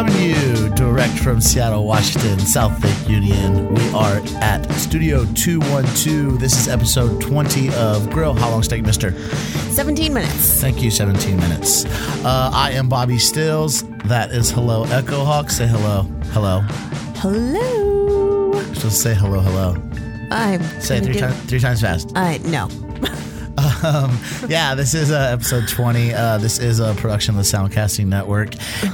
Coming to you direct from Seattle, Washington, South Lake Union. We are at Studio 212. This is episode 20 of Grill. How long steak, mister? 17 minutes. Thank you, 17 minutes. Uh, I am Bobby Stills. That is Hello Echo Hawk. Say hello. Hello. Hello. To say hello, hello. I'm Say it three, do- times, three times fast. Uh, no. Um, yeah, this is uh, episode 20. Uh, this is a production of the Soundcasting Network.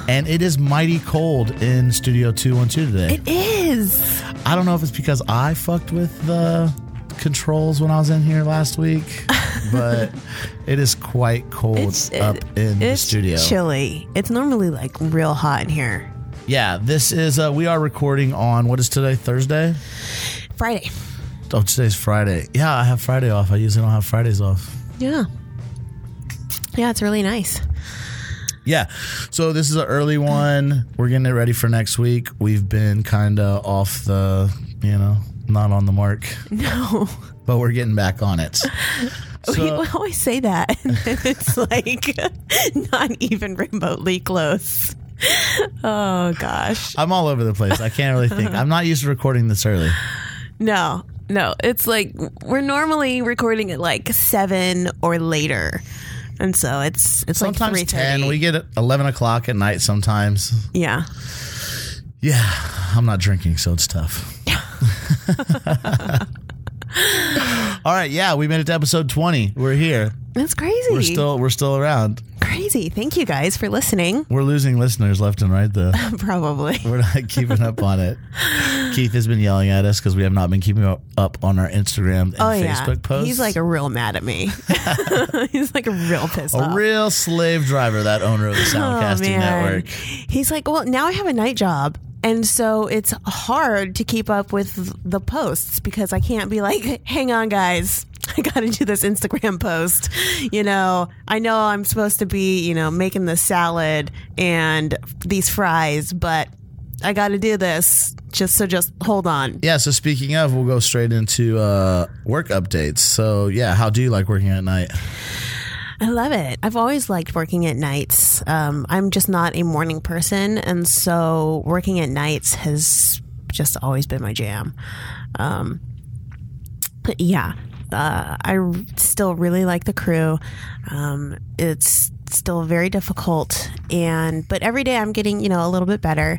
And it is mighty cold in Studio 212 today. It is. I don't know if it's because I fucked with the controls when I was in here last week, but it is quite cold It's up in the studio. chilly. It's normally like real hot in here. Yeah, this is, uh, we are recording on, what is today, Thursday? Friday. Oh, today's Friday. Yeah, I have Friday off. I usually don't have Fridays off. Yeah. Yeah, it's really nice. Yeah. So this is an early one. We're getting it ready for next week. We've been kind of off the, you know, not on the mark, No. but we're getting back on it. we So, always say that. And it's like not even remotely close. Oh, gosh. I'm all over the place. I can't really think. I'm not used to recording this early. No, no. It's like we're normally recording at like seven or later. And so it's it's Sometimes like 10. 3:30. We get 11 o'clock at night sometimes. yeah. Yeah. I'm not drinking, so it's tough. all right. Yeah. We made it to episode 20. We're here. That's crazy. We're still, we're still around. crazy. Thank you guys for listening. We're losing listeners left and right, though. Probably. We're not keeping up on it. Keith has been yelling at us because we have not been keeping up- on our Instagram and Oh yeah. Facebook posts. He's like a real mad at me. He's like a real pissed a off. real slave driver, that owner of the Oh, Soundcasting man. Network. He's like, well, now I have a night job. And so it's hard to keep up with the posts because I can't be like, hang on, guys. I got to do this Instagram post. You know, I know I'm supposed to be, you know, making the salad and these fries, but I got to do this. Just so just hold on. Yeah, so speaking of, we'll go straight into uh, work updates. So, yeah, how do you like working at night? I love it. I've always liked working at nights. Um, I'm just not a morning person, and so working at nights has just always been my jam. Um, but yeah, uh, I still really like the crew. Um, it's still very difficult, and but every day I'm getting you know a little bit better,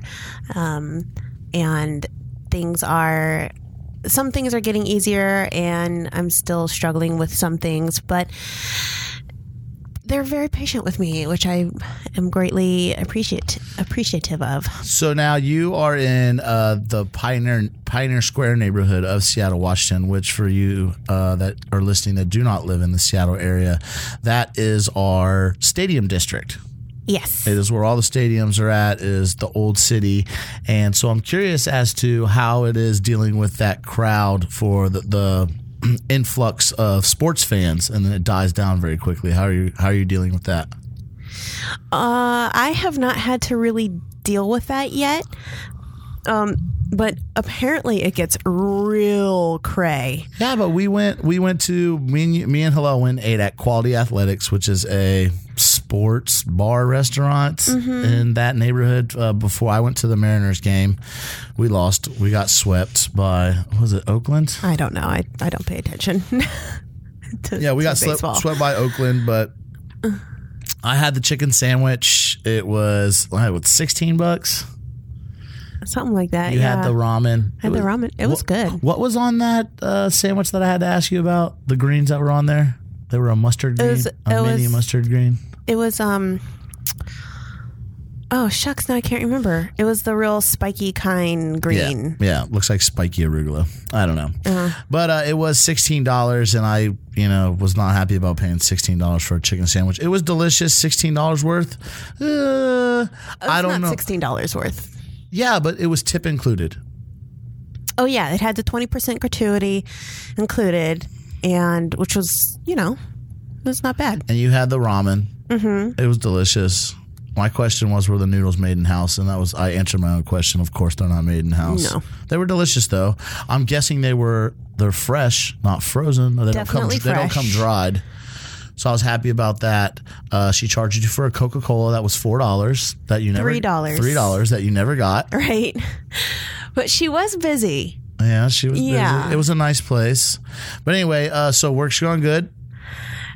um, and things are some things are getting easier, and I'm still struggling with some things, but they're very patient with me, which I am greatly appreciate appreciative of. So now you are in uh, the Pioneer Pioneer Square neighborhood of Seattle, Washington. Which, for you uh, that are listening that do not live in the Seattle area, that is our stadium district. Yes. It is where all the stadiums are at. Is the old city, and so I'm curious as to how it is dealing with that crowd for the, the influx of sports fans, and then it dies down very quickly. How are you? How are you dealing with that? Uh, I have not had to really deal with that yet. Um, but apparently it gets real cray. Yeah, but we went. We went to me and me and Hello went ate at Quality Athletics, which is a sports bar restaurant in that neighborhood. Uh, before I went to the Mariners game, we lost. We got swept by was it Oakland? I don't know. I, I don't pay attention. to, Yeah, we got swept, swept by Oakland, but I had the chicken sandwich. It was like what sixteen bucks. Something like that. You yeah. had the ramen. I had the was- ramen. It was what- good. What was on that uh, sandwich that I had to ask you about? The greens that were on there. They were a mustard green, was- a it mini was- mustard green. It was um. Oh shucks! Now I can't remember. It was the real spiky kind green. Yeah, yeah, looks like spiky arugula. I don't know, Uh-huh. but uh, it was sixteen dollars, and I, you know, was not happy about paying sixteen dollars for a chicken sandwich. It was delicious, sixteen dollars worth. Uh, I don't not know. Sixteen dollars worth. Yeah, but it was tip included. Oh yeah, it had the twenty percent gratuity included, and which was you know, it was not bad. and you had the ramen. Mm-hmm. It was delicious. My question was, were the noodles made in house? And that was I answered my own question. Of course, they're not made in house. No. they were delicious though. I'm guessing they were they're fresh, not frozen. They Definitely don't come they don't come dried. So I was happy about that. Uh, she charged you for a Coca Cola that was four dollars that you never $3. three dollars that you never got. Right. But she was busy. Yeah, she was. Yeah. busy. it was a nice place. But anyway, uh, so work's going good.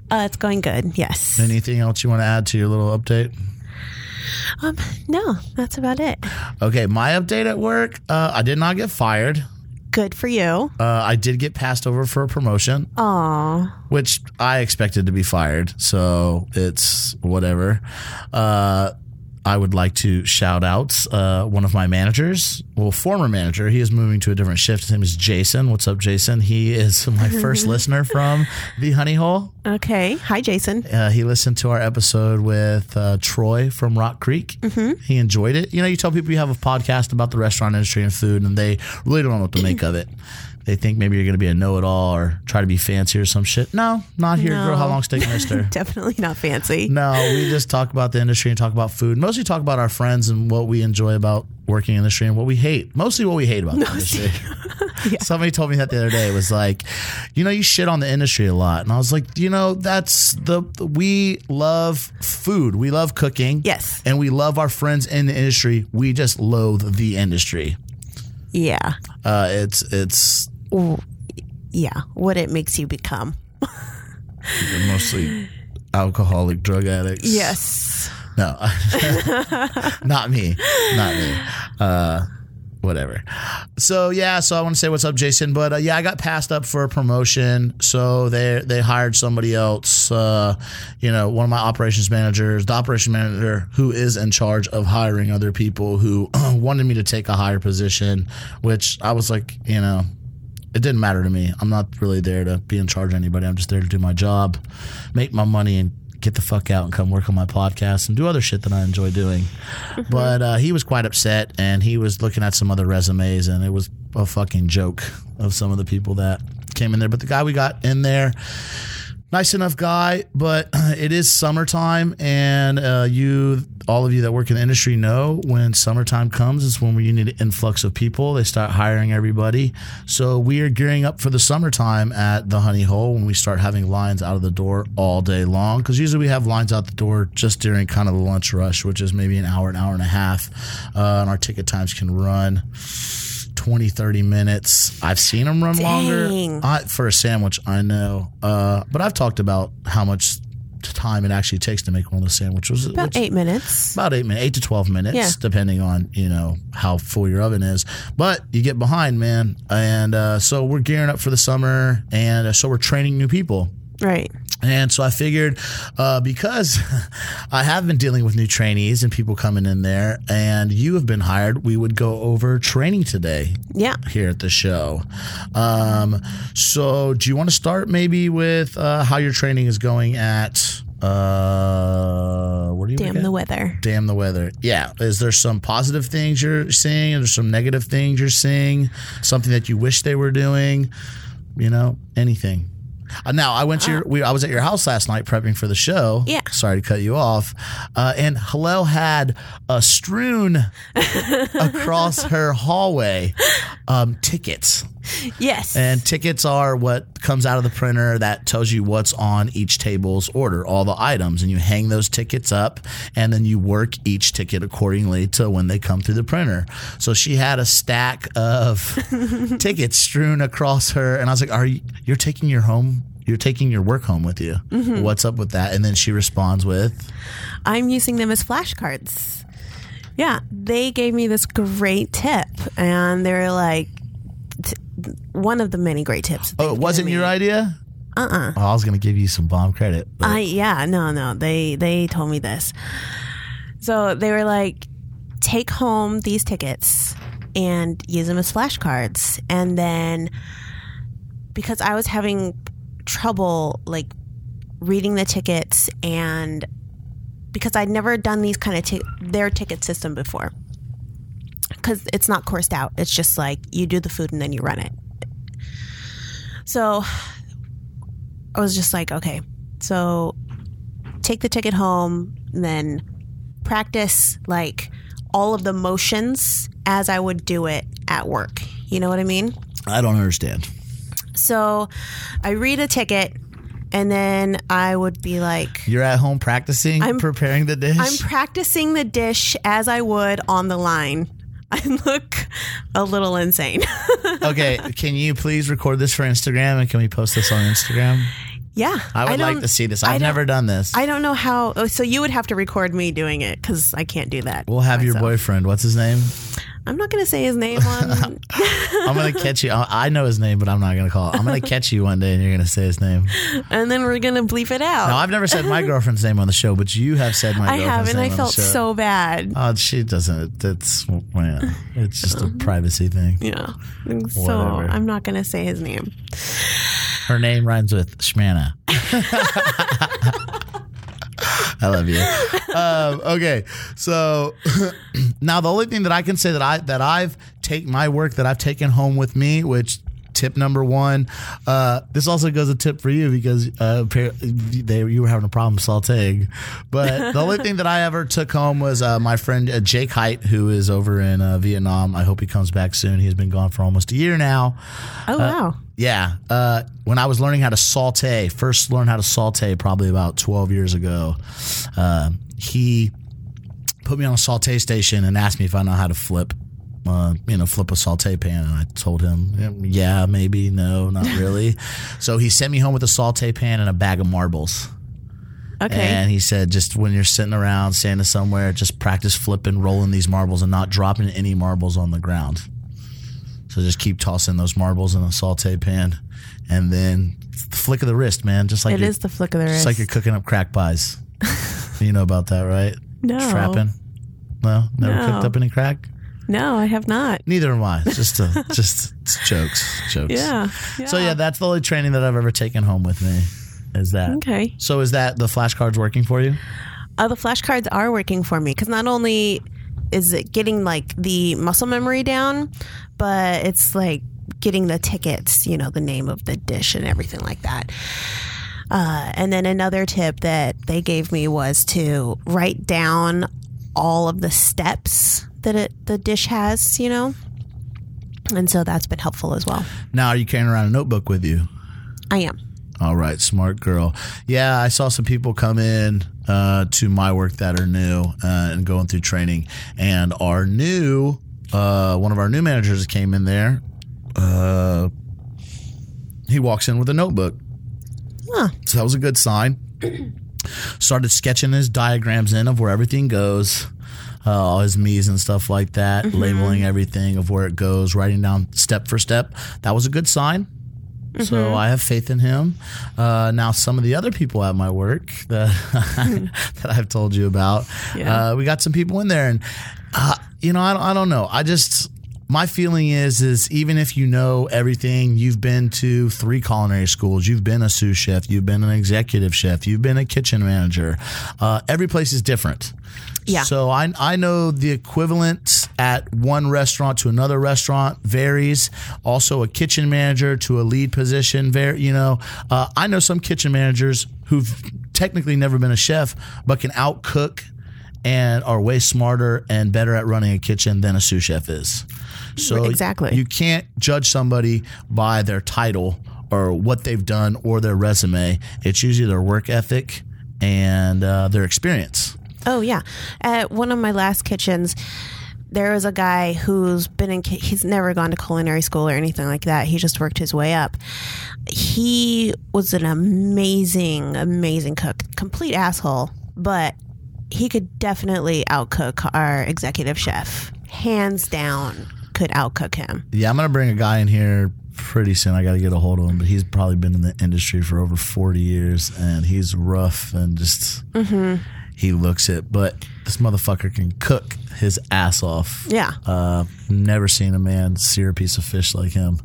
Uh, it's going good. Yes. Anything else you want to add to your little update? Um, no, that's about it. Okay, my update at work. Uh, I did not get fired. Good for you. Uh, I did get passed over for a promotion. Aw. which I expected to be fired. So it's whatever. Uh, I would like to shout out uh, one of my managers, well, former manager. He is moving to a different shift. His name is Jason. What's up, Jason? He is my first listener from the Honey Hole. Okay. Hi, Jason. Uh, he listened to our episode with uh, Troy from Rock Creek. Mm-hmm. He enjoyed it. You know, you tell people you have a podcast about the restaurant industry and food, and they really don't know what to make of it. They think maybe you're going to be a know-it-all or try to be fancy or some shit. No, not here. No. Girl, how long steak mister? Definitely not fancy. no, we just talk about the industry and talk about food. Mostly talk about our friends and what we enjoy about working in the industry and what we hate. Mostly what we hate about the industry. Somebody told me that the other day. It was like, you know, you shit on the industry a lot, and I was like, you know, that's the we love food, we love cooking, Yes. and we love our friends in the industry. We just loathe the industry. Yeah. Uh, it's it's Yeah. What it makes you become. mostly alcoholic drug addicts. Yes. No, not me. Not me. Uh, whatever. So yeah, so I want to say what's up, Jason. But uh, yeah, I got passed up for a promotion, so they they hired somebody else. Uh, you know, one of my operations managers, the operation manager who is in charge of hiring other people who wanted me to take a higher position, which I was like, you know. It didn't matter to me. I'm not really there to be in charge of anybody. I'm just there to do my job, make my money, and get the fuck out and come work on my podcast and do other shit that I enjoy doing. But uh, he was quite upset and he was looking at some other resumes and it was a fucking joke of some of the people that came in there. But the guy we got in there, nice enough guy, but it is summertime and uh, you, all of you that work in the industry know when summertime comes, it's when you need an influx of people. They start hiring everybody. So we are gearing up for the summertime at the Honey Hole when we start having lines out of the door all day long. Because usually we have lines out the door just during kind of the lunch rush, which is maybe an hour, an hour and a half. Uh, and our ticket times can run 20, 30 minutes. I've seen them run Dang. longer. I, for a sandwich, I know. Uh, but I've talked about how much time it actually takes to make one of those sandwiches. About which- eight minutes. about eight minutes, eight to twelve minutes, Yeah. depending on you know how full your oven is. But you get behind, man, and uh, so we're gearing up for the summer, and uh, so we're training new people. Right. And so I figured, uh, because I have been dealing with new trainees and people coming in there, and you have been hired, we would go over training today Yeah. here at the show. Um, so, do you want to start maybe with uh, how your training is going at? Uh, what do you Damn the weather. Damn the weather. Yeah. Is there some positive things you're seeing? Is there some negative things you're seeing? Something that you wish they were doing? You know, anything. Uh, now I went to your. We, I was at your house last night prepping for the show. Yeah. Sorry to cut you off. Uh, and Hello had uh, strewn across her hallway um, tickets. Yes. And tickets are what comes out of the printer that tells you what's on each table's order, all the items. And you hang those tickets up and then you work each ticket accordingly to when they come through the printer. So she had a stack of tickets strewn across her. And I was like, Are you, you're taking your home? You're taking your work home with you. Mm-hmm. What's up with that? And then she responds with, I'm using them as flashcards. Yeah, they gave me this great tip, and they were like, one of the many great tips. Oh, it wasn't your idea? Uh uh Oh, I was going to give you some bomb credit. but- I yeah no no they they told me this. So they were like, take home these tickets and use them as flashcards, and then because I was having trouble like reading the tickets and because I'd never done these kind of ti- their ticket system before because it's not coursed out it's just like you do the food and then you run it so I was just like okay so take the ticket home and then practice like all of the motions as I would do it at work you know what I mean I don't understand. so I read a ticket and then I would be like, You're at home practicing, I'm- preparing the dish. I'm practicing the dish as I would on the line. I look a little insane. okay, can you please record this for Instagram and can we post this on Instagram? yeah. I would like to see this. I I've never done this. I don't know how. Oh, so you would have to record me doing it because I can't do that. we'll have your myself. boyfriend. What's his name? I'm not going to say his name on. I'm gonna catch you. I know his name, but I'm not gonna call. it. I'm gonna catch you one day, and you're gonna say his name. and then we're going to bleep it out. No, I've never said my girlfriend's name on the show, but you have said my. I have, and I name on the felt so bad. Oh, she doesn't. That's man. it's just a privacy thing. Yeah. So Whatever. I'm not going to say his name. Her name rhymes with Shmana. I love you. Um, okay, so now the only thing that I can say that I that I've take my work that I've taken home with me, which tip number one, uh, this also goes a tip for you because uh, they you were having a problem sauteing, but the only thing that I ever took home was uh, my friend uh, Jake Height, who is over in uh, Vietnam. I hope he comes back soon. He's been gone for almost a year now. Oh, wow. Yeah. Uh, when I was learning how to saute, first learned how to saute probably about 12 years ago, uh, he put me on a saute station and asked me if I know how to flip. Uh, you know, flip a saute pan, and I told him, "Yeah, maybe, no, not really." so he sent me home with a saute pan and a bag of marbles. Okay. And he said, just when you're sitting around standing somewhere, just practice flipping, rolling these marbles, and not dropping any marbles on the ground. So just keep tossing those marbles in a saute pan, and then flick of the wrist, man. Just like it you're, the flick of the just wrist. like you're cooking up crack pies. you know about that, right? no. Trapping. No, never No. cooked up any crack. No, I have not. Neither am I. Just a, just jokes, jokes. Yeah. So yeah, that's the only training that I've ever taken home with me. Is that Okay. So is that the flashcards working for you? Uh, the flashcards are working for me because not only is it getting like the muscle memory down, but it's like getting the tickets, you know, the name of the dish and everything like that. Uh, and then another tip that they gave me was to write down all of the steps that it, the dish has, you know. And so that's been helpful as well. Now, are you carrying around a notebook with you? I am. All right, smart girl. Yeah, I saw some people come in uh, to my work that are new uh, and going through training, and our new uh, one of our new managers came in there. Uh, he walks in with a notebook, Huh. so that was a good sign. Started sketching his diagrams in of where everything goes. Uh, all his me's and stuff like that, labeling everything of where it goes, writing down step for step. That was a good sign. So I have faith in him. Uh, now, some of the other people at my work that that I've told you about, Yeah. uh, we got some people in there, and uh, you know, I don't, I don't know. I just my feeling is is even if you know everything, you've been to three culinary schools, you've been a sous chef, you've been an executive chef, you've been a kitchen manager. Uh, every place is different. Yeah. So I I know the equivalent at one restaurant to another restaurant varies. Also, a kitchen manager to a lead position, very you know. Uh, I know some kitchen managers who've technically never been a chef, but can outcook and are way smarter and better at running a kitchen than a sous chef is. So Exactly. you can't judge somebody by their title or what they've done or their resume. It's usually their work ethic and uh, their experience. Oh yeah, at one of my last kitchens, there was a guy who's been in. He's never gone to culinary school or anything like that. He just worked his way up. He was an amazing, amazing cook. Complete asshole, but he could definitely outcook our executive chef. Hands down, could outcook him. Yeah, I'm gonna bring a guy in here pretty soon. I got to get a hold of him, but he's probably been in the industry for over 40 years, and he's rough and just mm-hmm. He looks it. But this motherfucker can cook his ass off. Yeah. Uh, never seen a man sear a piece of fish like him,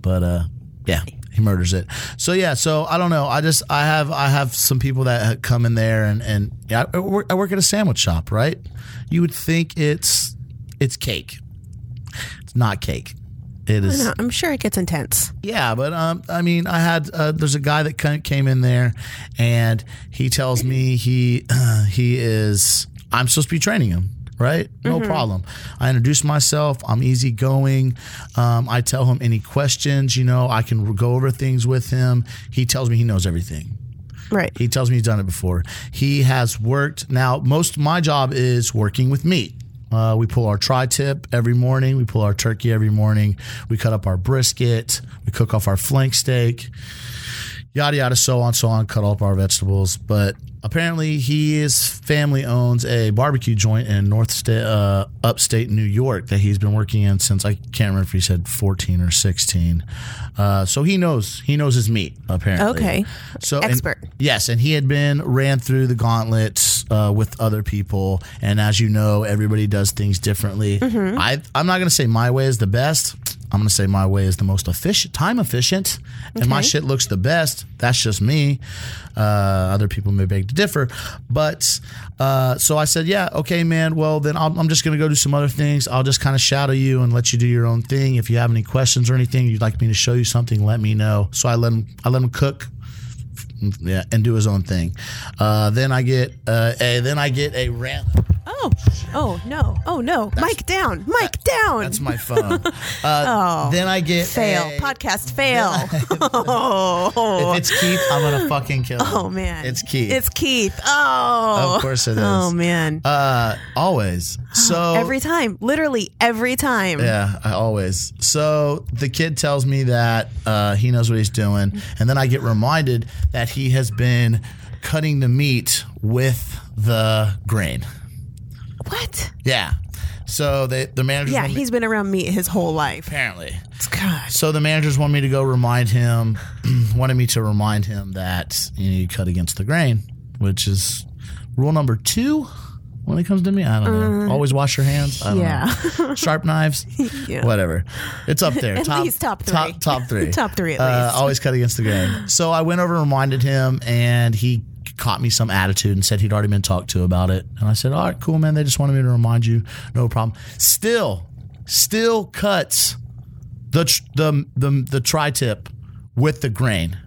but uh, yeah, he murders it. So yeah, so I don't know. I just I have I have some people that come in there and and yeah, I work, I work at a sandwich shop, right? You would think it's it's cake. It's not cake. It is. I'm sure it gets intense. Yeah, but um, I mean, I had uh, there's a guy that came in there, and he tells me he uh, he is I'm supposed to be training him. Right, no problem. I introduce myself. I'm easygoing. Um, I tell him any questions. You know, I can go over things with him. He tells me he knows everything. Right. He tells me he's done it before. He has worked. Now, most of my job is working with meat. Uh, we pull our tri tip every morning. We pull our turkey every morning. We cut up our brisket. We cook off our flank steak. Yada yada, so on, so on. Cut up our vegetables. But apparently, he his family owns a barbecue joint in North Sta- uh, upstate New York that he's been working in since I can't remember if he said fourteen or sixteen. Uh, so he knows he knows his meat apparently. Okay. So and- Expert. yes, and he had been ran through the gauntlets uh, with other people, and as you know, everybody does things differently. Mm-hmm. I I'm not going to say my way is the best. I'm going to say my way is the most efficient, time efficient, and my shit looks the best. That's just me. Uh, other people may beg to differ, but uh, so I said, yeah, okay, man. Well, then I'll, I'm just going to go do some other things. I'll just kind of shadow you and let you do your own thing. If you have any questions or anything, you'd like me to show you something, let me know. So I let him I let him cook yeah, and do his own thing. Uh, then I get uh, a then I get a rant. Oh, oh no, oh no, Mike down, Mike down. That's my phone. Uh, Oh. then I get fail, a- podcast fail. oh, If it's Keith, I'm gonna fucking kill him. oh man, it's Keith. It's Keith. Oh, Of course it is. Oh man, uh, always. So every time, literally every time. Yeah, I always. So the kid tells me that uh, he knows what he's doing, and then I get reminded that he has been cutting the meat with the grain. What? Yeah. So they, the manager. Yeah, want me- he's been around meat his whole life. apparently. God. So the managers want me to go remind him, wanted me to remind him that you, know, you cut against the grain, which is rule number two when it comes to me. I don't know. Always wash your hands. I don't Uh, yeah. know. Sharp knives. Yeah. Whatever. It's up there. At least top three. Top, top three. Top three at Uh, least. always cut against the grain. So I went over and reminded him, and he caught me some attitude and said he'd already been talked to about it. And I said, "All right, cool, man. They just wanted me to remind you. No problem." Still, still cuts the the the, the tri tip with the grain.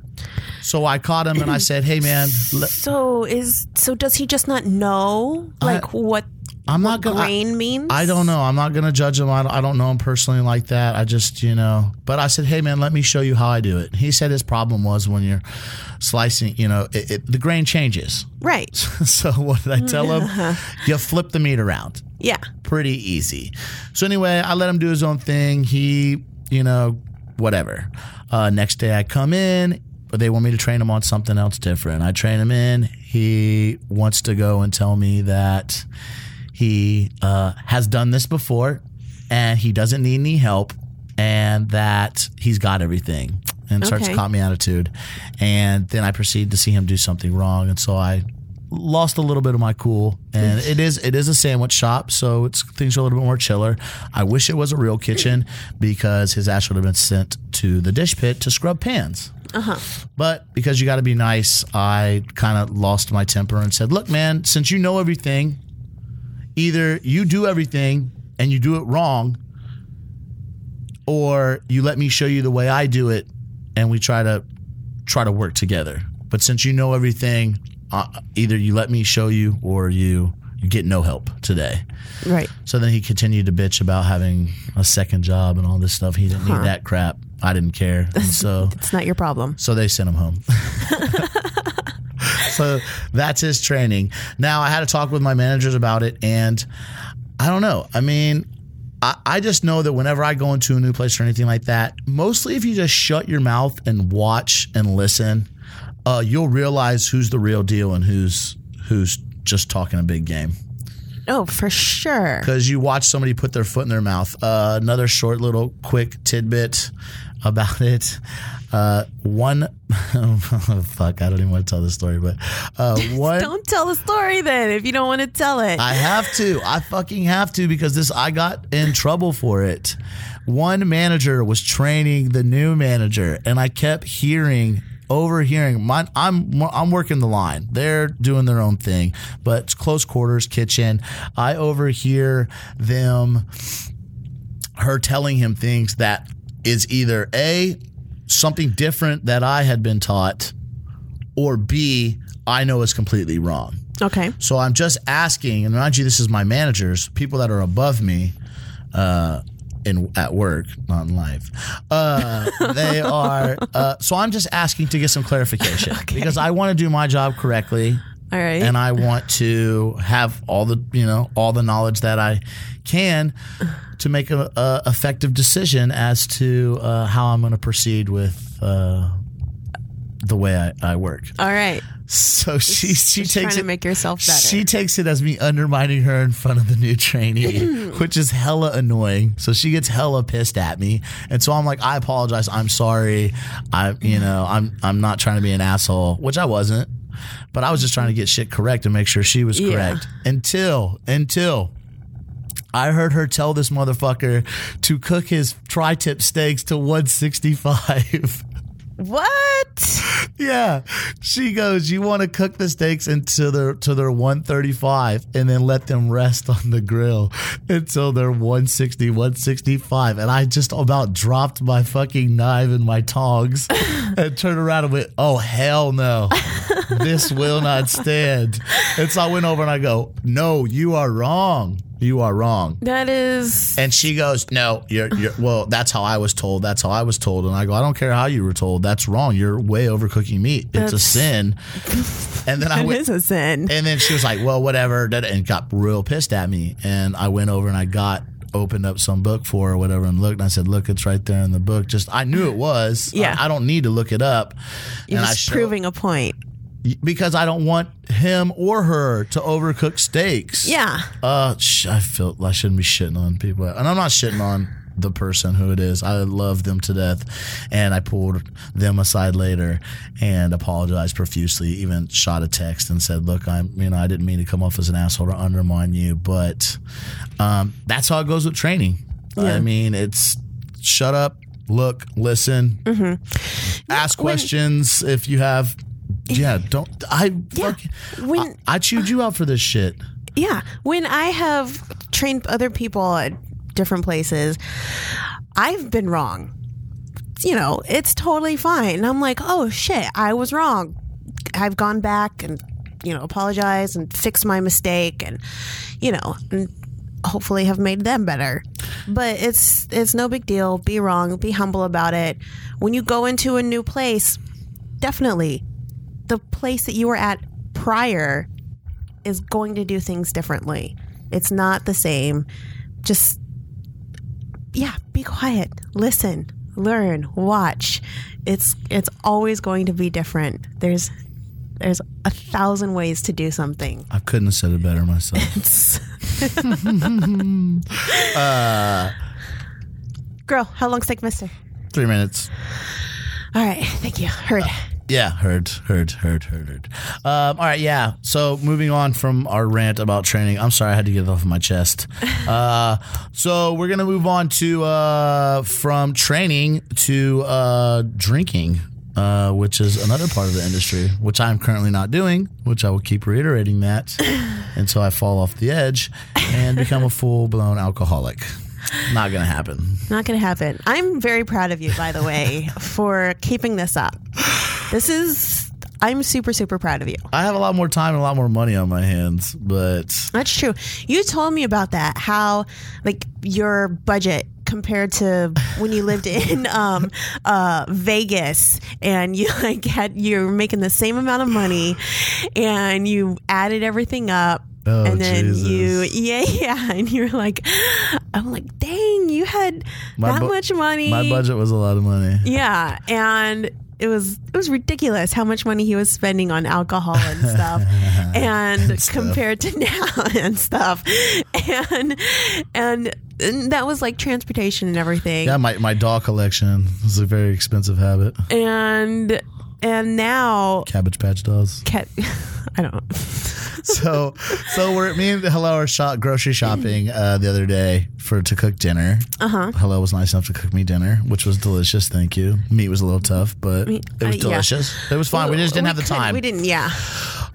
So I caught him and I said, "Hey, man, So is so does he just not know like what I'm what not gonna." I- grain means? I don't know. I'm not going to judge him. I I don't know him personally like that. I just, you know, but I said, hey, man, let me show you how I do it. He said his problem was when you're slicing, you know, it, it, the grain changes. Right. so what did I tell him? you flip the meat around. Yeah. Pretty easy. So anyway, I let him do his own thing. He, you know, whatever. Uh, next day I come in, but they want me to train him on something else different. I train him in. He wants to go and tell me that he uh, has done this before and he doesn't need any help and that he's got everything and starts Okay. to caught me attitude. And then i proceed to see him do something wrong. And so i lost a little bit of my cool. And it is it is a sandwich shop so it's things are a little bit more chiller. I wish it was a real kitchen because his ass would have been sent to the dish pit to scrub pans. Uh-huh. But because you got to be nice i kind of lost my temper and said look man since you know everything either you do everything and you do it wrong or you let me show you the way I do it and we try to try to work together. But since you know everything, uh, either you let me show you or you you get no help today. Right. So then he continued to bitch about having a second job and all this stuff. He didn't need that crap. I didn't care. And so It's not your problem. so they sent him home. so that's his training. Now I had to talk with my managers about it, and I don't know. I mean, I, I just know that whenever I go into a new place or anything like that, mostly if you just shut your mouth and watch and listen, uh, you'll realize who's the real deal and who's who's just talking a big game Oh, for sure. because you watch somebody put their foot in their mouth. Uh, another short little quick tidbit about it. Uh, one, fuck, I don't even want to tell the story, but uh, one. Don't tell the story then if you don't want to tell it. I have to. I fucking have to because this I got in trouble for it. One manager was training the new manager, and I kept hearing, overhearing. My, I'm I'm working the line. They're doing their own thing, but it's close quarters kitchen. I overhear them, her telling him things that is either a something different that I had been taught, or b I know is completely wrong. okay. So I'm just asking, and mind you, this is my managers, people that are above me, uh, in at work, not in life. Uh, they are. Uh, so I'm just asking to get some clarification because I want to do my job correctly All right. and I want to have all the you know all the knowledge that I can to make a, a effective decision as to uh, how I'm going to proceed with uh, the way I, I work. All right. So she she Just takes trying it to make yourself better. she takes it as me undermining her in front of the new trainee, which is hella annoying. So she gets hella pissed at me, and so I'm like, I apologize. I'm sorry. I, you know, I'm I'm not trying to be an asshole, which I wasn't, but I was just trying to get shit correct and make sure she was Yeah. correct. Until until. I heard her tell this motherfucker to cook his tri-tip steaks to 165. what? Yeah, she goes. You want to cook the steaks into their to their 135 and then let them rest on the grill until they're 160, 165. And I just about dropped my fucking knife and my tongs and turned around and went, "Oh hell no, this will not stand." And so I went over and I go, "No, you are wrong. You are wrong." That is. And she goes, "No, you're, you're well. That's how I was told. That's how I was told." And I go, "I don't care how you were told. That's wrong. You're way overcooking meat. It's a sin." And then I went, is a sin. and then she was like, "Well, whatever," and got real pissed at me. And I went over and I got opened up some book for her or whatever and looked and I said, "Look, it's right there in the book." Just I knew it was. Yeah. I, I don't need to look it up. You're and I just showed- proving a point. Because I don't want him or her to overcook steaks. Yeah. Uh, sh- I feel I shouldn't be shitting on people, and I'm not shitting on the person who it is. I love them to death, and I pulled them aside later and apologized profusely. Even shot a text and said, "Look, I'm you know I didn't mean to come off as an asshole to undermine you, but um, that's how it goes with training. I mean, it's shut up, look, listen, ask questions if you have." Yeah, don't I? Yeah. fuck- When- I, I chewed you out for this shit. Yeah. When I have trained other people at different places, I've been wrong. You know, it's totally fine. And I'm like, oh shit, I was wrong. I've gone back and, you know, apologized and fixed my mistake and, you know, and hopefully have made them better. But it's it's no big deal. Be wrong, be humble about it. When you go into a new place, definitely the place that you were at prior is going to do things differently. It's not the same. Just, yeah, be quiet, listen, learn, watch. It's it's always going to be different. There's there's a thousand ways to do something. I couldn't have said it better myself. Uh, Girl, how long's take, Mister? Three minutes. All right, thank you. Heard. Uh, Yeah, heard, heard, heard, heard, heard. Um, all right, yeah. So moving on from our rant about training, I'm sorry I had to get it off of my chest. Uh, so we're gonna move on to uh, from training to uh, drinking. Uh, which is another part of the industry, which I'm currently not doing, which I will keep reiterating that until I fall off the edge and become a full blown alcoholic. Not gonna happen. Not going to happen. I'm very proud of you, by the way, for keeping this up. This is. I'm super, super proud of you. I have a lot more time and a lot more money on my hands, but That's true. You told me about that. How like your budget compared to when you lived in um, uh, Vegas and you like had you're making the same amount of money and you added everything up. Oh, and then Jesus. you, yeah, yeah, and you're like, I'm like, dang, you had My that bu- much money. my budget was a lot of money. Yeah, and it was it was ridiculous how much money he was spending on alcohol and stuff, and stuff. compared to now and stuff, and, and and that was like transportation and everything, Yeah, my, my doll collection was a very expensive habit. and and now Cabbage Patch dolls. cat, I don't. So so we're me and Hello are shop, grocery shopping uh, the other day for to cook dinner. Uh Uh-huh. Hello was nice enough to cook me dinner, which was delicious. Thank you. Meat was a little tough, but it was uh, yeah. delicious. It was fine. We just didn't have the time. We didn't. Yeah.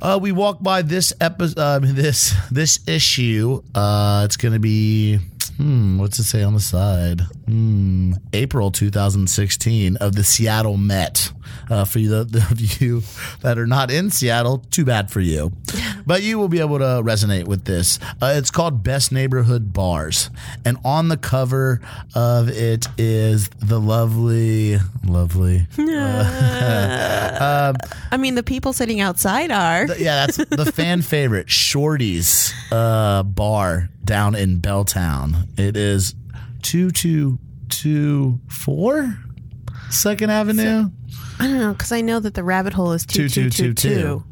Uh, we walked by this episode, uh, this this issue. Uh, it's going to be Hmm, what's it say on the side? Hmm, April 2016 of the Seattle Met. Uh, for you, the, of you that are not in Seattle, too bad for you. But you will be able to resonate with this. Uh, it's called Best Neighborhood Bars. And on the cover of it is the lovely, lovely. I mean, the people sitting outside are. yeah, that's the fan favorite, Shorty's uh, bar down in Belltown. It is 2224 Second Avenue. I don't know because I know that the rabbit hole is two two two two.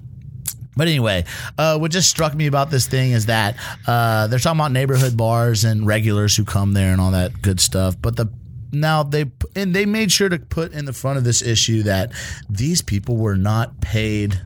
But anyway, uh, what just struck me about this thing is that uh, they're talking about neighborhood bars and regulars who come there and all that good stuff. But the now they and they made sure to put in the front of this issue that these people were not paid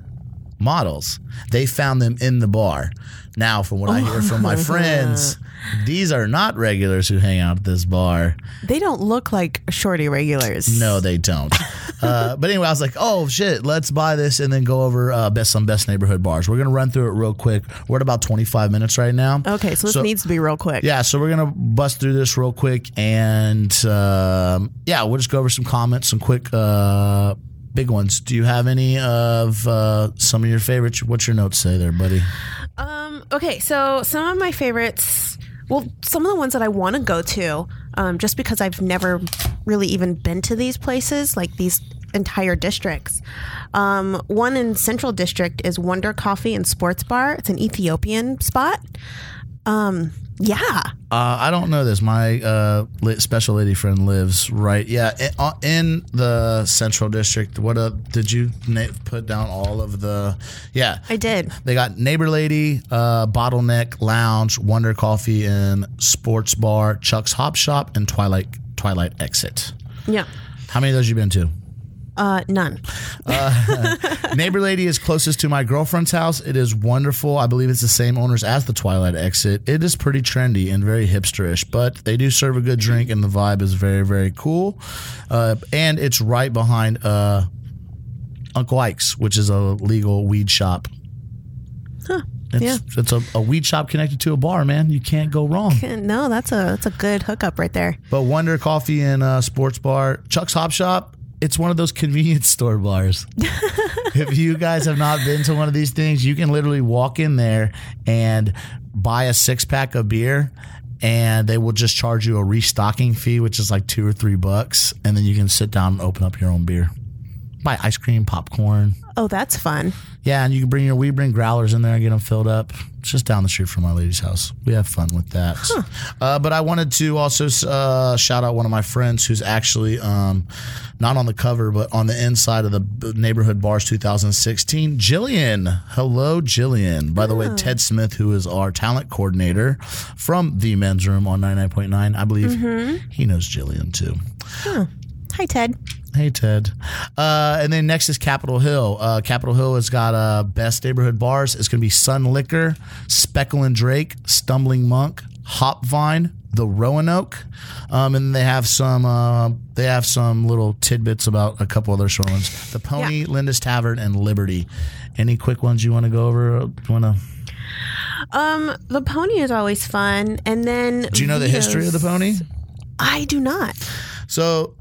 models. They found them in the bar. Now, from what I hear from my friends, these are not regulars who hang out at this bar. They don't look like shorty regulars. No, they don't. uh, but anyway, I was like, oh shit, let's buy this and then go over uh, best some best neighborhood bars. We're gonna run through it real quick. We're at about twenty five minutes right now. Okay, so this needs to be real quick. Yeah, so we're gonna bust through this real quick and um, yeah, we'll just go over some comments, some quick. Uh, big ones. Do you have any of uh, some of your favorites? What's your notes say there, buddy? Um, okay, so some of my favorites, well, some of the ones that I want to go to, um, just because I've never really even been to these places, like these entire districts. Um, one in Central District is Wonder Coffee and Sports Bar. It's an Ethiopian spot. Um, yeah. Uh, I don't know this. My uh, special lady friend lives right. Yeah, in, uh, in the Central District. What uh, did you na- put down? All of the. Yeah, I did. They got Neighbor Lady, uh, Bottleneck Lounge, Wonder Coffee and Sports Bar, Chuck's Hop Shop, and Twilight Twilight Exit. Yeah. How many of those you been to? Uh, none. uh, Neighbor Lady is closest to my girlfriend's house. It is wonderful. I believe it's the same owners as the Twilight Exit. It is pretty trendy and very hipsterish, but they do serve a good drink, and the vibe is very, very cool. Uh, and it's right behind uh, Uncle Ike's, which is a legal weed shop. Huh. It's, Yeah. it's a, a weed shop connected to a bar, man. You can't go wrong. No, that's a that's a good hookup right there. But Wonder Coffee and uh, Sports Bar, Chuck's Hop Shop, it's one of those convenience store bars. if you guys have not been to one of these things, you can literally walk in there and buy a six pack of beer. And they will just charge you a restocking fee, which is like two or three bucks. And then you can sit down and open up your own beer. Buy ice cream, popcorn. Oh, that's fun. Yeah, and you can bring your we bring growlers in there and get them filled up. It's just down the street from my lady's house. We have fun with that. Uh, but I wanted to also uh, shout out one of my friends who's actually um, not on the cover, but on the inside of the Neighborhood Bars 2016. Jillian, hello, Jillian. By the way, Ted Smith, who is our talent coordinator from the Men's Room on 99.9, I believe he knows Jillian too. Hi, Ted. Hey Ted, uh, and then next is Capitol Hill. Uh, Capitol Hill has got uh, best neighborhood bars. It's going to be Sun Liquor, Speckled and Drake, Stumbling Monk, Hopvine, the Roanoke, um, and they have some uh, they have some little tidbits about a couple other short ones. The Pony, Yeah. Linda's Tavern, and Liberty. Any quick ones you want to go over? Want to? Um, the pony is always fun, and then Do you know the history of the Pony? I do not. So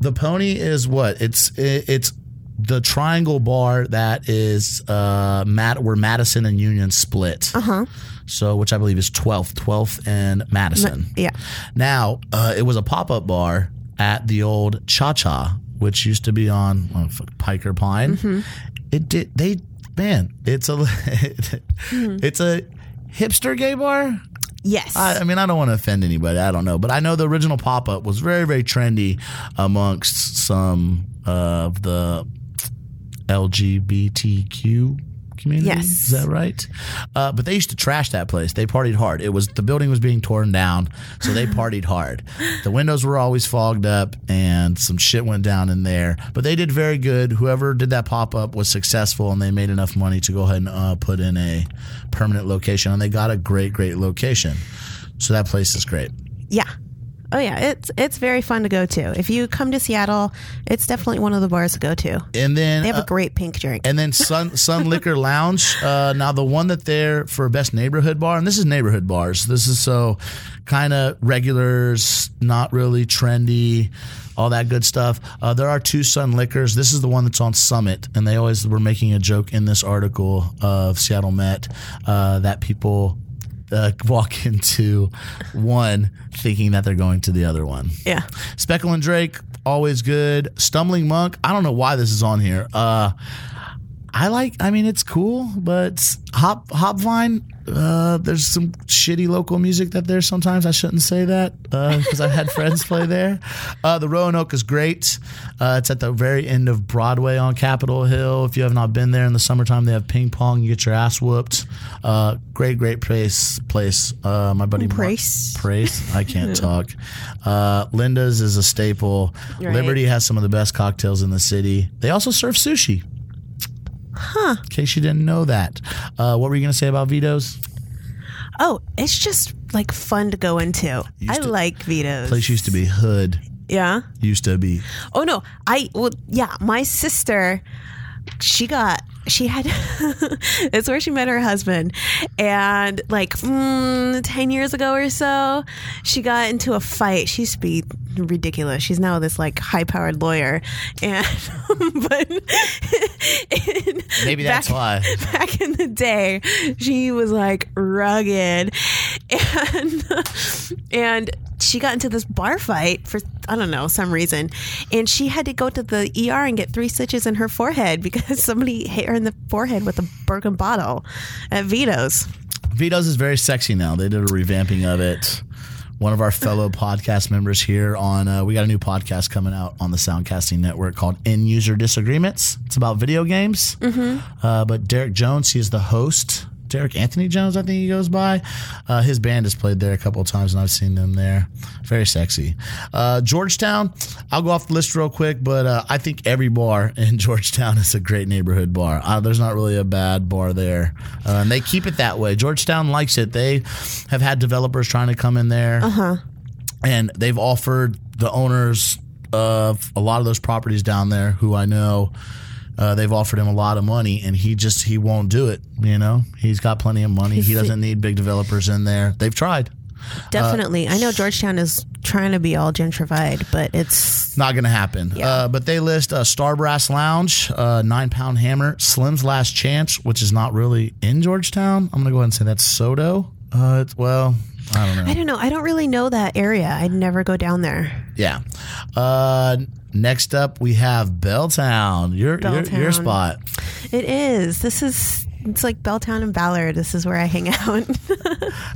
the pony is what? It's it, it's the triangle bar that is uh Matt where Madison and Union split. Uh huh. So which I believe is 12th, 12th and Madison. Yeah. Now, uh, it was a pop-up bar at the old Cha Cha, which used to be on oh, Piker Pine. Mm-hmm. It did they man, it's a Hmm. it's a hipster gay bar. Yes. I, I mean, I don't want to offend anybody. I don't know, but I know the original pop up was very, very trendy amongst some of the LGBTQ community. Yes. is that right? Uh, but they used to trash that place. They partied hard. It was the building was being torn down, so they partied hard. The windows were always fogged up, and some shit went down in there. But they did very good. Whoever did that pop up was successful, and they made enough money to go ahead and uh, put in a permanent location, and they got a great, great location. So that place is great. yeah. Oh yeah, it's it's very fun to go to. If you come to Seattle, it's definitely one of the bars to go to. And then They have uh, a great pink drink. and then Sun Sun Liquor Lounge. Uh, now the one that they're for best neighborhood bar, and this is neighborhood bars. This is so kind of regulars, not really trendy, all that good stuff. Uh, there are two Sun Liquors. This is the one that's on Summit, and they always were making a joke in this article of Seattle Met uh, that people. Uh, walk into one thinking that they're going to the other one. yeah. Speckled and Drake, always good. Stumbling Monk, I don't know why this is on here. Uh, I like, I mean, it's cool, but Hop Hopvine, uh, there's some shitty local music that there sometimes. I shouldn't say that because I've had friends play there. Uh, the Roanoke is great. Uh, it's at the very end of Broadway on Capitol Hill. If you have not been there in the summertime, they have ping pong. You get your ass whooped. Uh, great, great place. Place. Uh, my buddy Mark- Price. Praise. I can't talk. Uh, Linda's is a staple. Right. Liberty has some of the best cocktails in the city. They also serve sushi. Huh. In case you didn't know that. Uh, what were you going to say about Vito's? Oh, it's just like fun to go into. I to- like Vito's. Place used to be hood. yeah. Used to be. Oh no, I well yeah, my sister she got she had it's where she met her husband. And like mm, 10 years ago or so she got into a fight. She used to be ridiculous. She's now this like high powered lawyer. And but in- Maybe that's back- why. back in the day she was like rugged. And and she got into this bar fight for I don't know some reason, and she had to go to the ER and get three stitches in her forehead because somebody hit her in the forehead with a broken bottle at Vito's. Vito's is very sexy now. They did a revamping of it. One of our fellow podcast members here on, uh, we got a new podcast coming out on the Soundcasting Network called End User Disagreements. It's about video games. Mm-hmm. Uh, but Derek Jones, he is the host. Derek Anthony Jones, I think he goes by. Uh, his band has played there a couple of times, and I've seen them there. Very sexy. Uh, Georgetown, I'll go off the list real quick, but uh, I think every bar in Georgetown is a great neighborhood bar. Uh, there's not really a bad bar there, uh, and they keep it that way. Georgetown likes it. They have had developers trying to come in there, and they've offered the owners of a lot of those properties down there, who I know. Uh, they've offered him a lot of money, and he just he won't do it. You know, he's got plenty of money. He doesn't need big developers in there. They've tried. Definitely, I know Georgetown is trying to be all gentrified, but it's Not going to happen. Yeah. Uh, but they list uh, Star Brass Lounge, uh, Nine Pound Hammer, Slim's Last Chance, which is not really in Georgetown. I'm going to go ahead and say that's SoDo. Uh, it's, well, I don't know. I don't know. I don't really know that area. I'd never go down there. Yeah. Uh, next up, we have Belltown. Your, your your spot. It is. This is. It's like Belltown and Ballard. This is where I hang out.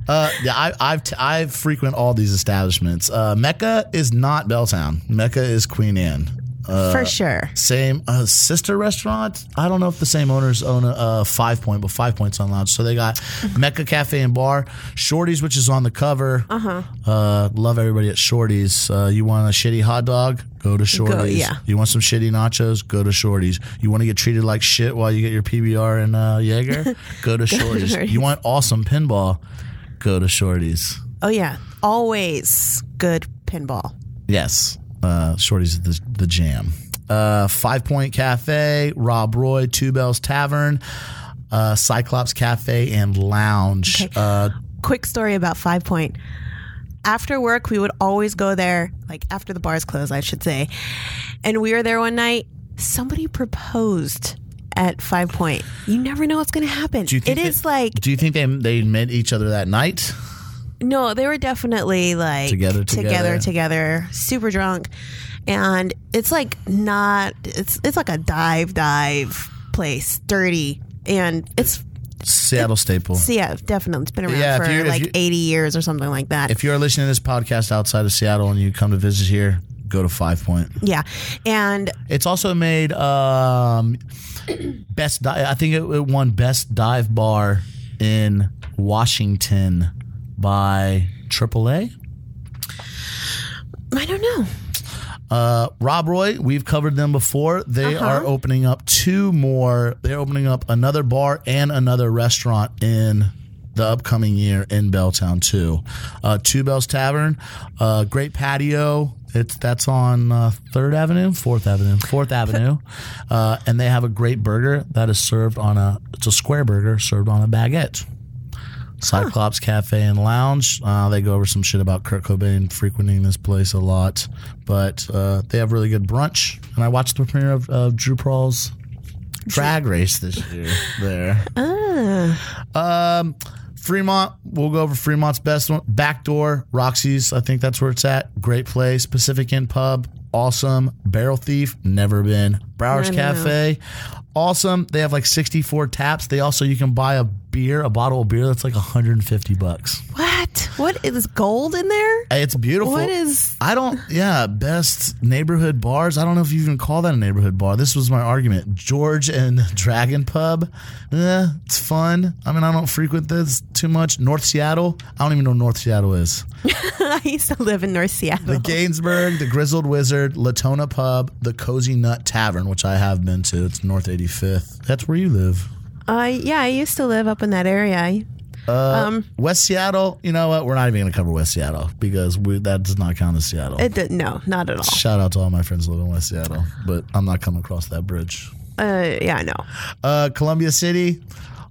Uh, yeah, I, I've t- I've frequent all these establishments. Uh, Mecca is not Belltown. Mecca is Queen Anne. Uh, For sure. Same uh, sister restaurant. I don't know if the same owners own a, uh Five Point, but Five Points on lounge. So they got Mecca Cafe and Bar, Shorty's, which is on the cover. Uh-huh. love everybody at Shorty's. Uh, you want a shitty hot dog? Go to Shorty's. yeah. You want some shitty nachos? Go to Shorty's. You want to get treated like shit while you get your PBR and uh, Jaeger? Go to Shorty's. Shorty's. You want awesome pinball? Go to Shorty's. Oh yeah, always good pinball. Yes, uh, Shorty's the the jam. Uh, Five Point Cafe, Rob Roy, Two Bells Tavern, uh, Cyclops Cafe and Lounge. Okay. Uh, Quick story about Five Point. After work, we would always go there, like after the bars closed, I should say. And we were there one night. Somebody proposed at Five Point. You never know what's going to happen. do you think It that- is like Do you think they they met each other that night? No, they were definitely like Together, together, together. together, super drunk, and it's like not. It's it's like a dive dive place, dirty, and it's Seattle staple. so yeah, definitely it's been around Yeah, for like eighty years or something like that. If you're listening to this podcast outside of Seattle and you come to visit here, go to Five Point. yeah, and It's also made um, best. Di- I think it, it won best dive bar in Washington by AAA. I don't know. Uh, Rob Roy, we've covered them before. They Uh-huh. are opening up two more. They're opening up another bar and another restaurant in the upcoming year in Belltown too. Uh, Two Bells Tavern, uh, great patio. It's that's on uh, Third Avenue, Fourth Avenue, Fourth Avenue, uh, and they have a great burger that is served on a it's a square burger served on a baguette. Cyclops Cafe and Lounge. Uh, they go over some shit about Kurt Cobain frequenting this place a lot, but uh, they have really good brunch. And I watched the premiere of uh, RuPaul's drag race this year there. Um, Fremont, we'll go over Fremont's best one. Backdoor, Roxy's, I think that's where it's at. Great place. Pacific Inn Pub, awesome. Barrel Thief, never been. Brouwer's. Cafe, awesome. They have like 64 taps. They also, you can buy a beer, a bottle of beer that's like 150 bucks. What? What is gold in there? It's beautiful. What is? I don't, yeah, best neighborhood bars. I don't know if you even call that a neighborhood bar. This was my argument. George and Dragon Pub. Eh, it's fun. I mean, I don't frequent this too much. North Seattle. I don't even know what North Seattle is. I used to live in North Seattle. The Gainsbourg, the Grizzled Wizard, Latona Pub, the Cozy Nut Tavern, which I have been to. It's North 85th. That's where you live. Uh, yeah, I used to live up in that area. um, West Seattle, you know what? We're not even going to cover West Seattle because we, that does not count as Seattle. it did, no, not at all. Shout out to all my friends who live in West Seattle, but I'm not coming across that bridge. Uh, yeah, no. Uh, Columbia City,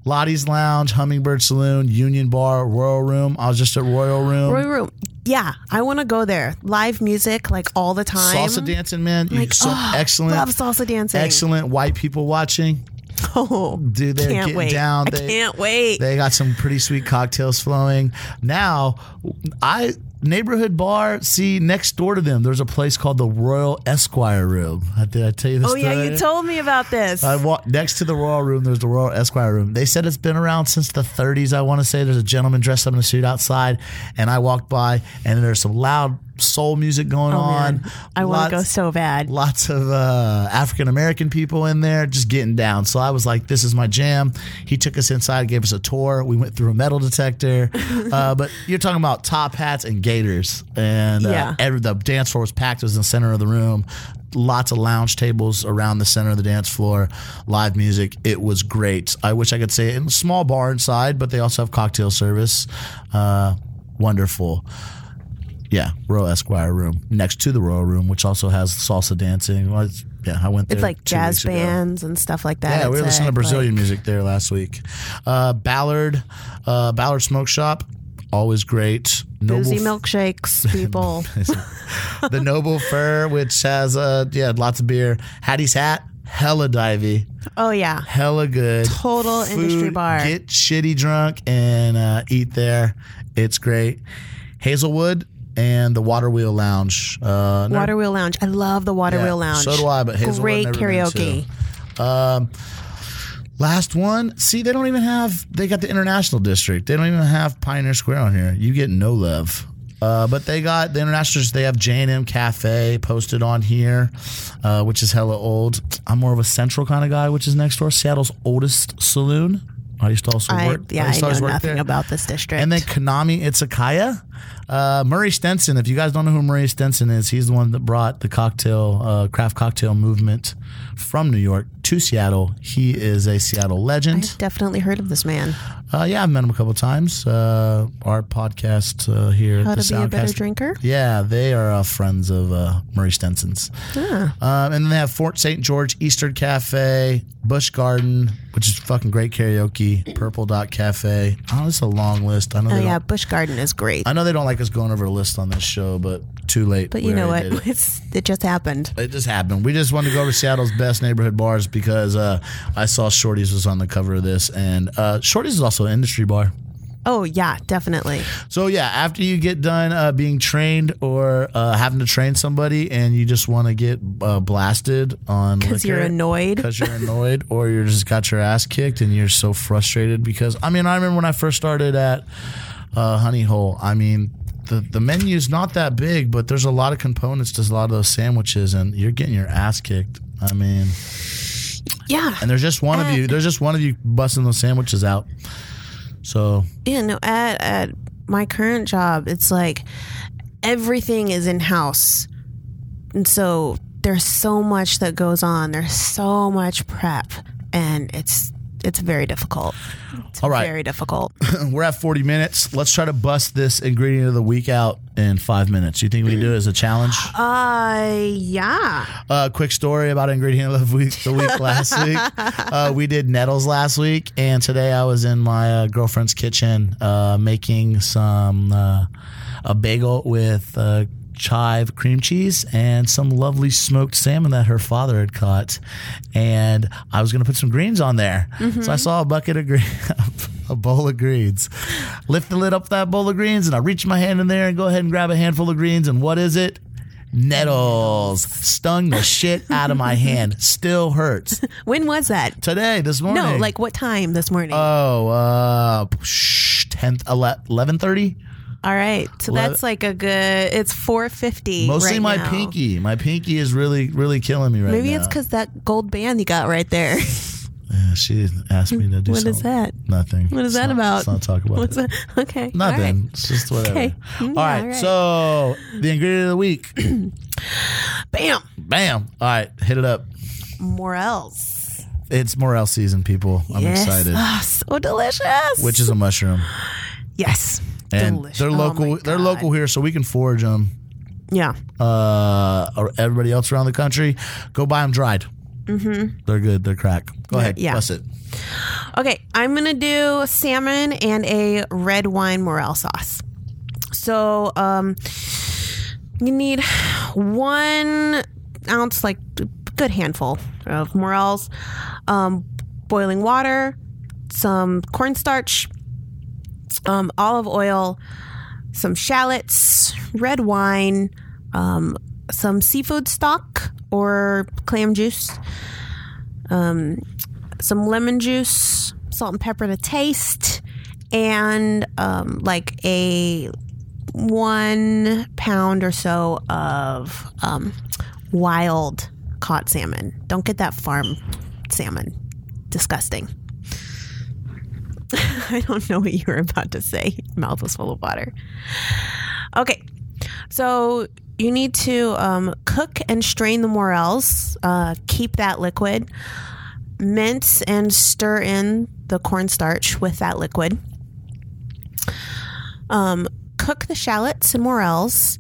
Lottie's Lounge, Hummingbird Saloon, Union Bar, Royal Room. I was just at Royal Room. Roy Room. Yeah, I want to go there. Live music like all the time. Salsa dancing, man. Like, so oh, excellent, Love salsa dancing. excellent white people watching. Oh, Dude, they're can't getting wait. down. I They- can't wait. They got some pretty sweet cocktails flowing. Now, I neighborhood bar. See, next door to them, there's a place called the Royal Esquire Room. Did I tell you this? oh yeah, you told me about this. I walked next to the Royal Room. There's the Royal Esquire Room. They said it's been around since the 30s. I want to say there's a gentleman dressed up in a suit outside, and I walked by, and there's some loud soul music going oh on. man, I want to go so bad. Lots of uh, African American people in there just getting down. So I was like, this is my jam. He took us inside, gave us a tour. We went through a metal detector. uh, but you're talking about top hats and gaiters. And uh, Yeah. every, the dance floor was packed. It was in the center of the room. Lots of lounge tables around the center of the dance floor, live music. It was great. I wish I could say it in a small bar inside, but they also have cocktail service. Uh, wonderful. Yeah, Royal Esquire Room next to the Royal Room, which also has salsa dancing. Well, it's- yeah, I went there. It's like jazz weeks ago. bands and stuff like that. Yeah, we were listening to Brazilian like- music there last week. Uh, Ballard, uh, Ballard Smoke Shop, always great. boozy milkshakes, people. the Noble Fir, which has uh, yeah, lots of beer. Hattie's Hat, hella divey, oh yeah, hella good. Total industry bar. Get shitty drunk and uh, eat there. It's great. Hazelwood and the Water Wheel Lounge. Uh, never- Water Wheel Lounge. I love the Water Yeah, Wheel Lounge. So do I, but Hazelwood Great karaoke. Um, last one. See, they don't even have. They got the International District. They don't even have Pioneer Square on here. You get no love. Uh, but they got the international. They have J and M Cafe posted on here, uh, which is hella old. I'm more of a central kind of guy, which is next door. Seattle's oldest saloon. I used to also I, work. yeah, to I know nothing there. about this district. And then Kaname Izakaya. Uh, Murray Stenson, if you guys don't know who Murray Stenson is, he's the one that brought the cocktail, uh, craft cocktail movement from New York to Seattle. He is a Seattle legend. I've definitely heard of this man. Uh, yeah, I've met him a couple times. Uh, our podcast uh, here, How the to be a better Soundcast- drinker? Yeah, they are uh, friends of uh, Murray Stenson's. Ah. Um, and then they have Fort St. George Eastern Cafe, Bush Garden, which is fucking great karaoke, Purple Dot Cafe. Oh, it's a long list. I know. Oh they yeah, don't- Bush Garden is great. I know they don't like us going over a list on this show, but too late. But We you know what? It. It's it just happened. It just happened. We just wanted to go over Seattle's best neighborhood bars because uh, I saw Shorty's was on the cover of this, and uh, Shorty's is also an industry bar. Oh yeah, definitely. So yeah, after you get done uh, being trained or uh, having to train somebody, and you just want to get uh, blasted on Because you're annoyed. because you're annoyed, or you just got your ass kicked, and you're so frustrated. Because I mean, I remember when I first started at uh, Honey Hole. I mean. The, the menu's not that big, but there's a lot of components to a lot of those sandwiches, and you're getting your ass kicked. I mean, Yeah. and there's just one of you. There's just one of you busting those sandwiches out. So Yeah, no, at at my current job, it's like everything is in house. And so there's so much that goes on. There's so much prep and it's it's very difficult. It's All right. very difficult. We're at 40 minutes. Let's try to bust this ingredient of the week out in five minutes. You think we can do it as a challenge? Uh, yeah. Uh, quick story about ingredient of the week. The week last week, uh, we did nettles last week, and today I was in my uh, girlfriend's kitchen uh, making some uh, a bagel with uh, chive cream cheese and some lovely smoked salmon that her father had caught, and I was going to put some greens on there. So I saw a bucket of green. A bowl of greens. Lift the lid up that bowl of greens, and I reach my hand in there and go ahead and grab a handful of greens. And what is it? Nettles stung the shit out of my hand. Still hurts. When was that? Today, this morning. No, like what time this morning? oh, uh, tenth, eleven thirty. All right, so Ele- that's like a good. It's four fifty. Mostly right my now. pinky. My pinky is really, really killing me right Maybe now. Maybe it's because that gold band you got right there. Yeah, she asked me to do something. What is that? Nothing. What is Let's that not- about? Let's not talk about What's it. that? Okay, all Nothing. right. It's just whatever. Okay. All Mm, right. all right. So the ingredient of the week. Bam, Bam. All right. Hit it up. Morels. It's morel season, people. I'm yes. excited. Ah, so delicious. Which is a mushroom. yes, and delicious. they're Oh local. my they're local here, so we can forage them. Yeah. Uh, or everybody else around the country, go buy them dried. Mm-hmm. They're good. They're crack. Go ahead. yeah. Bust it. Okay, I'm gonna do salmon and a red wine morel sauce. So, um, you need one ounce, like a good handful of morels, um, boiling water, some cornstarch, um, olive oil, some shallots, red wine, um, some seafood stock or clam juice, um, some lemon juice, salt and pepper to taste, and um, like a one pound or so of um, wild caught salmon. Don't get that farm salmon. Disgusting. I don't know what you were about to say. Mouth was full of water. Okay, so you need to um, cook and strain the morels. Uh, keep that liquid. Mince and stir in the cornstarch with that liquid. Um, cook the shallots and morels.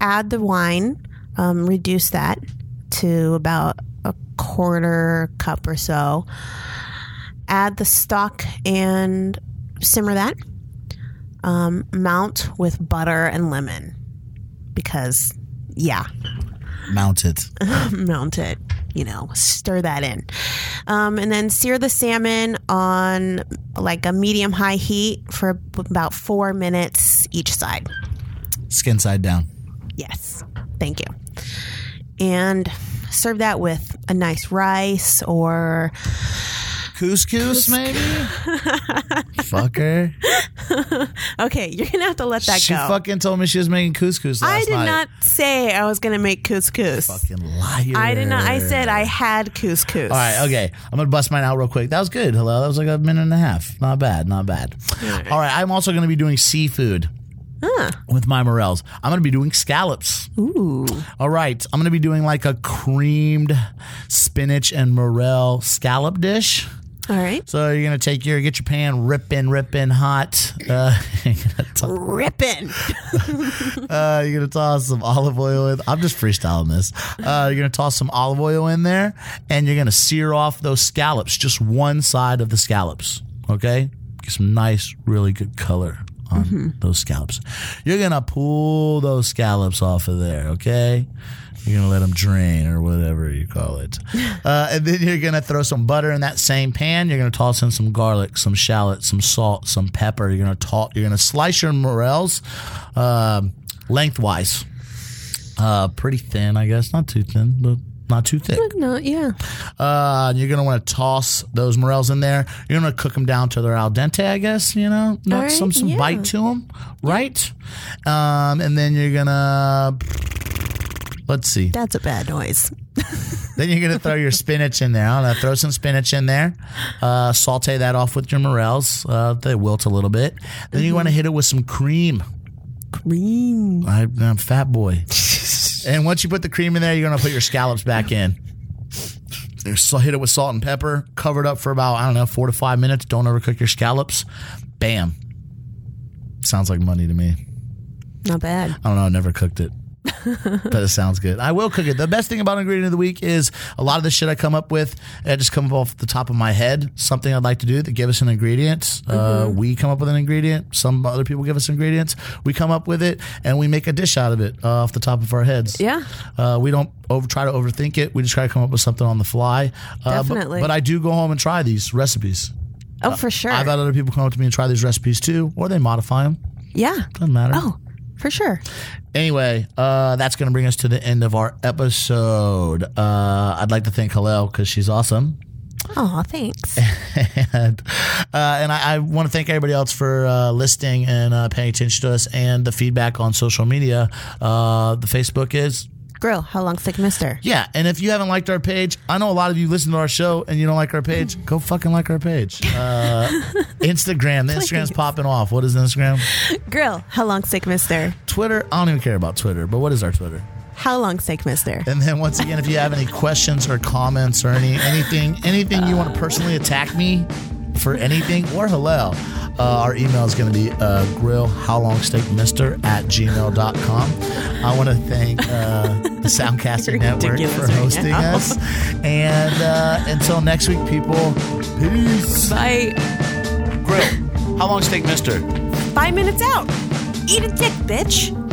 Add the wine. Um, reduce that to about a quarter cup or so. Add the stock and simmer that. Um, mount with butter and lemon because, yeah, Mount it. mount it. You know, stir that in. Um, and then sear the salmon on like a medium high heat for about four minutes each side. Skin side down. Yes. Thank you. And serve that with a nice rice or Couscous, maybe. Fucker. okay, you're gonna have to let that go. She go. fucking told me she was making couscous last I did night. not say I was gonna make couscous. Fucking liar. I did not. I said I had couscous. All right, okay. I'm gonna bust mine out real quick. That was good. Hello, that was like a minute and a half. Not bad, not bad. All right, I'm also gonna be doing seafood with my morels. I'm gonna be doing scallops. Ooh. All right, I'm gonna be doing like a creamed spinach and morel scallop dish. All right. So you're gonna take your get your pan ripping, ripping hot. Uh, you're, gonna to- Ripping. uh, you're gonna toss some olive oil in. I'm just freestyling this. Uh, you're gonna toss some olive oil in there, and you're gonna sear off those scallops, just one side of the scallops. Okay, get some nice, really good color on those scallops. You're gonna pull those scallops off of there. Okay. You're gonna let them drain or whatever you call it, uh, and then you're gonna throw some butter in that same pan. You're gonna toss in some garlic, some shallot, some salt, some pepper. You're gonna toss. You're gonna slice your morels um, lengthwise, uh, pretty thin, I guess, not too thin, but not too thick. No, yeah. Uh, you're gonna want to toss those morels in there. You're gonna cook them down to their al dente, I guess. You know, not right, some some yeah. bite to them, right? Um, and then you're gonna. Let's see. That's a bad noise. Then you're gonna throw your spinach in there. I'm gonna throw some spinach in there. Uh, saute that off with your morels. Uh, they wilt a little bit. Then you want to hit it with some cream. Cream. I, I'm fat boy. and once you put the cream in there, you're gonna put your scallops back in. So hit it with salt and pepper, cover it up for about, I don't know, four to five minutes. Don't overcook your scallops. Bam. Sounds like money to me. Not bad. I don't know. I never cooked it. But it sounds good. I will cook it. The best thing about ingredient of the week is a lot of the shit I come up with, I just come off the top of my head. Something I'd like to do that give us an ingredient. Uh, we come up with an ingredient. Some other people give us ingredients. We come up with it and we make a dish out of it uh, off the top of our heads. Yeah. Uh, we don't over try to overthink it. We just try to come up with something on the fly. Uh, but- Definitely. But, I do go home and try these recipes. Oh, for sure. I've had other people come up to me and try these recipes too, or they modify them. yeah. Doesn't matter. Oh, for sure. Anyway, uh, that's going to bring us to the end of our episode. Uh, I'd like to thank Hillel because she's awesome. Oh, thanks. and uh, and I, I want to thank everybody else for uh, listening and uh, paying attention to us and the feedback on social media. Uh, the Facebook is. Grill, how long sick mister? Yeah, and if you haven't liked our page, I know a lot of you listen to our show and you don't like our page. Go fucking like our page. Uh, Instagram, the Instagram's popping off. What is Instagram? Grill, how long sick mister? Twitter. I don't even care about Twitter, but what is our Twitter? How long sick mister? And then once again, if you have any questions or comments or any anything anything you want to personally attack me for anything or Hillel, uh, our email is going to be uh, grill how long steak mister at gmail.com. I want to thank uh, the Soundcasting Network for hosting now. us. And uh, until next week, people, peace. Bye. Grill how long steak mister. Five minutes out. Eat a dick, bitch.